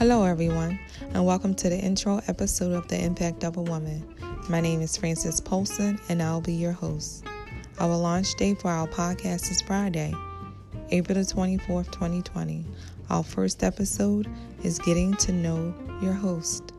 Hello, everyone, and welcome to the intro episode of The Impact of a Woman. My name is Frances Polson, and I'll be your host. Our launch date for our podcast is Friday, April the 24th, 2020. Our first episode is Getting to Know Your Host.